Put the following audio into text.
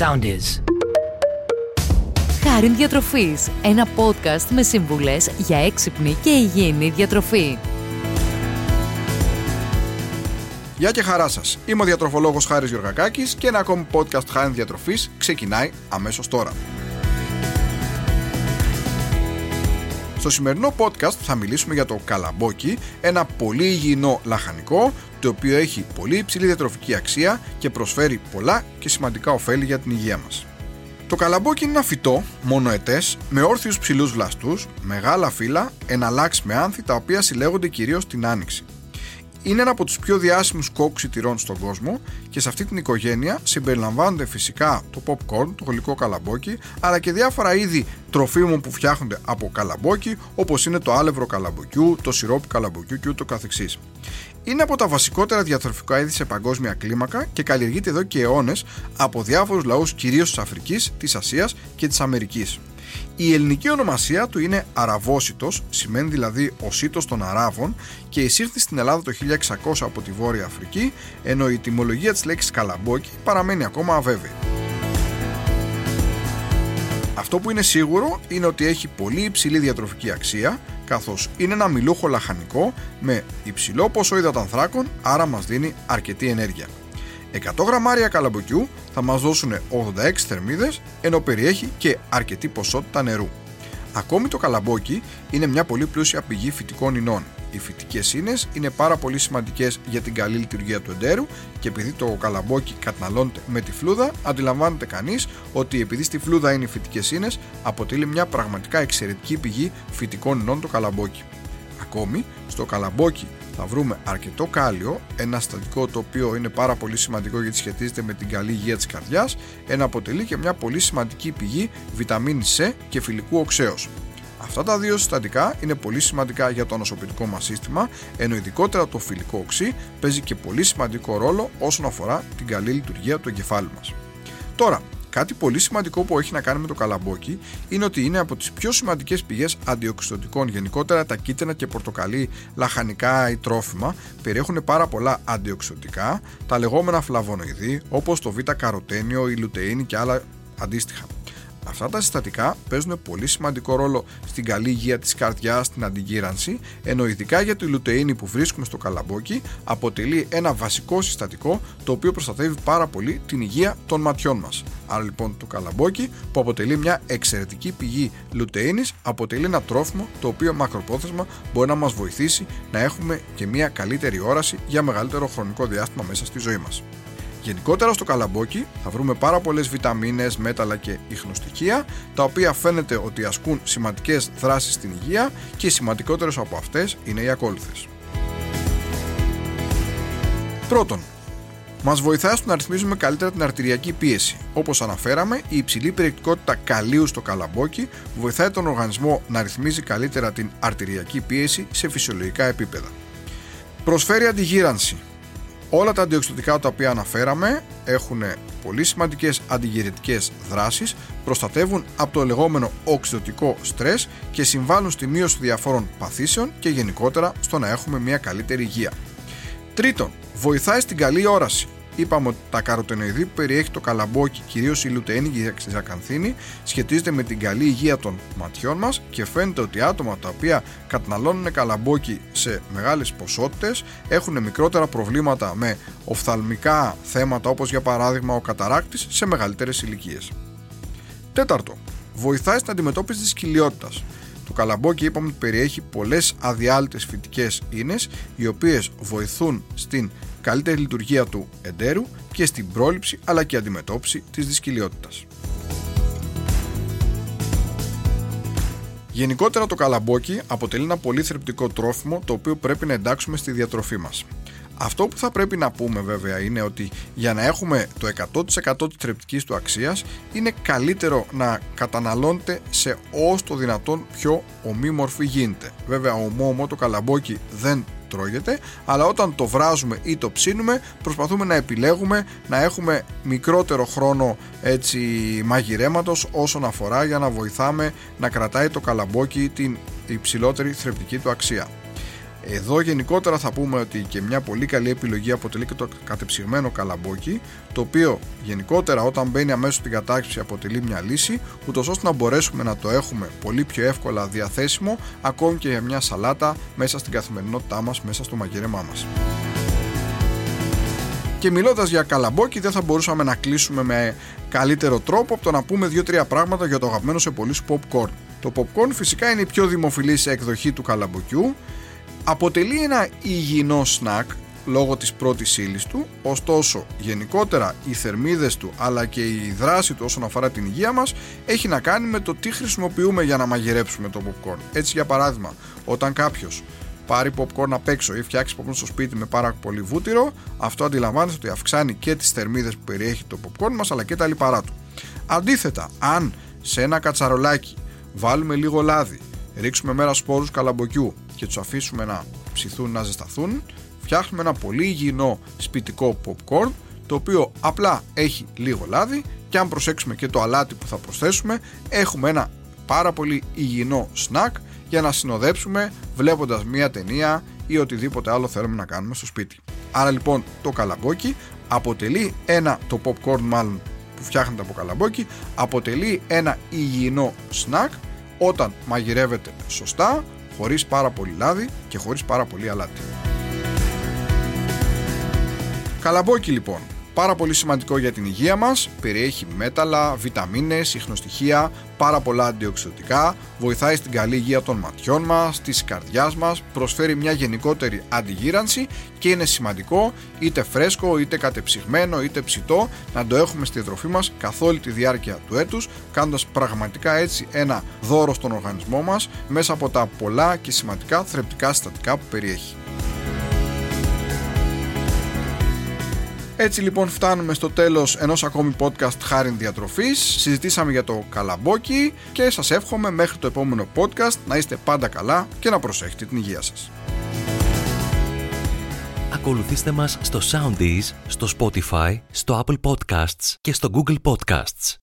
sound is. Χάριν Διατροφής, ένα podcast με σύμβουλες για έξυπνη και υγιεινή διατροφή. Γεια και χαρά σας. Είμαι ο διατροφολόγος Χάρης Γεωργακάκης και ένα ακόμη podcast Χάριν Διατροφής ξεκινάει αμέσως τώρα. Στο σημερινό podcast θα μιλήσουμε για το καλαμπόκι, ένα πολύ υγιεινό λαχανικό, το οποίο έχει πολύ υψηλή διατροφική αξία και προσφέρει πολλά και σημαντικά ωφέλη για την υγεία μας. Το καλαμπόκι είναι ένα φυτό, μονοετές, με όρθιους ψηλούς βλαστούς, μεγάλα φύλλα, εναλλάξει με άνθη τα οποία συλλέγονται κυρίως την άνοιξη. Είναι ένα από τους πιο διάσημους κόκκους σιτηρών στον κόσμο και σε αυτή την οικογένεια συμπεριλαμβάνονται φυσικά το popcorn, το γλυκό καλαμπόκι, αλλά και διάφορα είδη τροφίμων που φτιάχνονται από καλαμπόκι, όπως είναι το άλευρο καλαμποκιού, το σιρόπι καλαμποκιού και ούτω καθεξής. Είναι από τα βασικότερα διατροφικά είδη σε παγκόσμια κλίμακα και καλλιεργείται εδώ και αιώνες από διάφορους λαούς κυρίως της Αφρικής, της Ασίας και της Αμερικής. Η ελληνική ονομασία του είναι Αραβόσιτος, σημαίνει δηλαδή ο σύτος των Αράβων και εισήρθη στην Ελλάδα το 1600 από τη Βόρεια Αφρική, ενώ η τιμολογία της λέξης καλαμπόκι παραμένει ακόμα αβέβαιη. Αυτό που είναι σίγουρο είναι ότι έχει πολύ υψηλή διατροφική αξία, καθώς είναι ένα μιλούχο λαχανικό με υψηλό ποσό υδατανθράκων, άρα μας δίνει αρκετή ενέργεια. 100 γραμμάρια καλαμποκιού θα μας δώσουν 86 θερμίδες, ενώ περιέχει και αρκετή ποσότητα νερού. Ακόμη το καλαμπόκι είναι μια πολύ πλούσια πηγή φυτικών ινών. Οι φυτικές ίνες είναι πάρα πολύ σημαντικές για την καλή λειτουργία του εντέρου και επειδή το καλαμπόκι καταναλώνεται με τη φλούδα, αντιλαμβάνεται κανείς ότι επειδή στη φλούδα είναι οι φυτικές ίνες, αποτελεί μια πραγματικά εξαιρετική πηγή φυτικών ινών το καλαμπόκι. Ακόμη, στο καλαμπόκι θα βρούμε αρκετό κάλιο, ένα συστατικό το οποίο είναι πάρα πολύ σημαντικό γιατί σχετίζεται με την καλή υγεία της καρδιάς, ένα αποτελεί και μια πολύ σημαντική πηγή βιταμίνης C και φιλικού οξέως. Αυτά τα δύο συστατικά είναι πολύ σημαντικά για το νοσοποιητικό μας σύστημα, ενώ ειδικότερα το φιλικό οξύ παίζει και πολύ σημαντικό ρόλο όσον αφορά την καλή λειτουργία του εγκεφάλου μας. Τώρα, Κάτι πολύ σημαντικό που έχει να κάνει με το καλαμπόκι είναι ότι είναι από τις πιο σημαντικές πηγές αντιοξυδοτικών. Γενικότερα τα κίτρινα και πορτοκαλί λαχανικά ή τρόφιμα περιέχουν πάρα πολλά αντιοξυδοτικά, τα λεγόμενα φλαβονοειδή όπως το β-καροτένιο, η λουτεΐνη και άλλα αντίστοιχα. Αυτά τα συστατικά παίζουν πολύ σημαντικό ρόλο στην καλή υγεία της καρδιάς, στην αντιγύρανση, ενώ ειδικά για τη λουτεΐνη που βρίσκουμε στο καλαμπόκι αποτελεί ένα βασικό συστατικό το οποίο προστατεύει πάρα πολύ την υγεία των ματιών μας. Άρα λοιπόν το καλαμπόκι που αποτελεί μια εξαιρετική πηγή λουτεΐνης αποτελεί ένα τρόφιμο το οποίο μακροπρόθεσμα μπορεί να μας βοηθήσει να έχουμε και μια καλύτερη όραση για μεγαλύτερο χρονικό διάστημα μέσα στη ζωή μας. Γενικότερα στο καλαμπόκι θα βρούμε πάρα πολλές βιταμίνες, μέταλλα και ιχνοστοιχεία τα οποία φαίνεται ότι ασκούν σημαντικές δράσεις στην υγεία και οι σημαντικότερες από αυτές είναι οι ακόλουθες. Πρώτον, Μας βοηθάει στο να ρυθμίζουμε καλύτερα την αρτηριακή πίεση. Όπως αναφέραμε, η υψηλή περιεκτικότητα καλίου στο καλαμπόκι βοηθάει τον οργανισμό να ρυθμίζει καλύτερα την αρτηριακή πίεση σε φυσιολογικά επίπεδα. Προσφέρει αντιγύρανση. Όλα τα αντιοξυδοτικά τα οποία αναφέραμε έχουν πολύ σημαντικές αντιγυρετικές δράσεις, προστατεύουν από το λεγόμενο οξυδοτικό στρες και συμβάλλουν στη μείωση διαφόρων παθήσεων και γενικότερα στο να έχουμε μια καλύτερη υγεία. Τρίτον, βοηθάει στην καλή όραση. Είπαμε ότι τα καροτενοειδή που περιέχει το καλαμπόκι, κυρίως η λουτεΐνη και η ζακανθίνη, σχετίζεται με την καλή υγεία των ματιών μας και φαίνεται ότι άτομα τα οποία καταναλώνουν καλαμπόκι σε μεγάλες ποσότητες έχουν μικρότερα προβλήματα με οφθαλμικά θέματα όπως για παράδειγμα ο καταράκτης σε μεγαλύτερες ηλικίες. Τέταρτο, βοηθάει στην αντιμετώπιση της κοιλιότητα. Το καλαμπόκι είπαμε ότι περιέχει πολλές αδιάλυτες φυτικές ίνες οι οποίες βοηθούν στην καλύτερη λειτουργία του εντέρου και στην πρόληψη αλλά και αντιμετώπιση της δυσκυλιότητας. Γενικότερα το καλαμπόκι αποτελεί ένα πολύ θρεπτικό τρόφιμο το οποίο πρέπει να εντάξουμε στη διατροφή μας. Αυτό που θα πρέπει να πούμε βέβαια είναι ότι για να έχουμε το 100% της θρεπτικής του αξίας είναι καλύτερο να καταναλώνεται σε όσο το δυνατόν πιο ομοίμορφη γίνεται. Βέβαια ομόμο το καλαμπόκι δεν τρώγεται, αλλά όταν το βράζουμε ή το ψήνουμε προσπαθούμε να επιλέγουμε να έχουμε μικρότερο χρόνο έτσι μαγειρέματος όσον αφορά για να βοηθάμε να κρατάει το καλαμπόκι την υψηλότερη θρεπτική του αξία. Εδώ γενικότερα θα πούμε ότι και μια πολύ καλή επιλογή αποτελεί και το κατεψυγμένο καλαμπόκι, το οποίο γενικότερα όταν μπαίνει αμέσως στην κατάξυση αποτελεί μια λύση, ούτως ώστε να μπορέσουμε να το έχουμε πολύ πιο εύκολα διαθέσιμο, ακόμη και για μια σαλάτα μέσα στην καθημερινότητά μας, μέσα στο μαγειρεμά μας. Και μιλώντας για καλαμπόκι, δεν θα μπορούσαμε να κλείσουμε με καλύτερο τρόπο από το να πούμε δύο-τρία πράγματα για το αγαπημένο σε πολλούς popcorn. Το popcorn φυσικά είναι η πιο δημοφιλής εκδοχή του καλαμποκιού. Αποτελεί ένα υγιεινό σνακ λόγω της πρώτης ύλης του, ωστόσο γενικότερα οι θερμίδες του αλλά και η δράση του όσον αφορά την υγεία μας έχει να κάνει με το τι χρησιμοποιούμε για να μαγειρέψουμε το popcorn. Έτσι για παράδειγμα, όταν κάποιος πάρει popcorn απ' έξω ή φτιάξει popcorn στο σπίτι με πάρα πολύ βούτυρο, αυτό αντιλαμβάνεστε ότι αυξάνει και τις θερμίδες που περιέχει το popcorn μας αλλά και τα λιπαρά του. Αντίθετα, αν σε ένα κατσαρολάκι βάλουμε λίγο λάδι, ρίξουμε μέρα σπόρους καλαμποκιού και τους αφήσουμε να ψηθούν, να ζεσταθούν, φτιάχνουμε ένα πολύ υγιεινό σπιτικό popcorn το οποίο απλά έχει λίγο λάδι και αν προσέξουμε και το αλάτι που θα προσθέσουμε έχουμε ένα πάρα πολύ υγιεινό snack για να συνοδέψουμε βλέποντας μία ταινία ή οτιδήποτε άλλο θέλουμε να κάνουμε στο σπίτι. Άρα λοιπόν το καλαμπόκι αποτελεί ένα, το popcorn μάλλον που φτιάχνεται από καλαμπόκι, αποτελεί ένα υγιεινό σνακ όταν μαγειρεύεται σωστά, χωρίς πάρα πολύ λάδι και χωρίς πάρα πολύ αλάτι. Καλαμπόκι λοιπόν, πάρα πολύ σημαντικό για την υγεία μας, περιέχει μέταλλα, βιταμίνες, ιχνοστοιχεία, πάρα πολλά αντιοξυδοτικά, βοηθάει στην καλή υγεία των ματιών μας, της καρδιάς μας, προσφέρει μια γενικότερη αντιγύρανση και είναι σημαντικό είτε φρέσκο, είτε κατεψυγμένο, είτε ψητό να το έχουμε στη διατροφή μας καθ' όλη τη διάρκεια του έτους, κάνοντας πραγματικά έτσι ένα δώρο στον οργανισμό μας μέσα από τα πολλά και σημαντικά θρεπτικά συστατικά που περιέχει. Έτσι λοιπόν φτάνουμε στο τέλος ενός ακόμη podcast χάριν διατροφής. Συζητήσαμε για το καλαμπόκι και σας εύχομαι μέχρι το επόμενο podcast να είστε πάντα καλά και να προσέχετε την υγεία σας. Ακολουθήστε μας στο Soundees, στο Spotify, στο Apple Podcasts και στο Google Podcasts.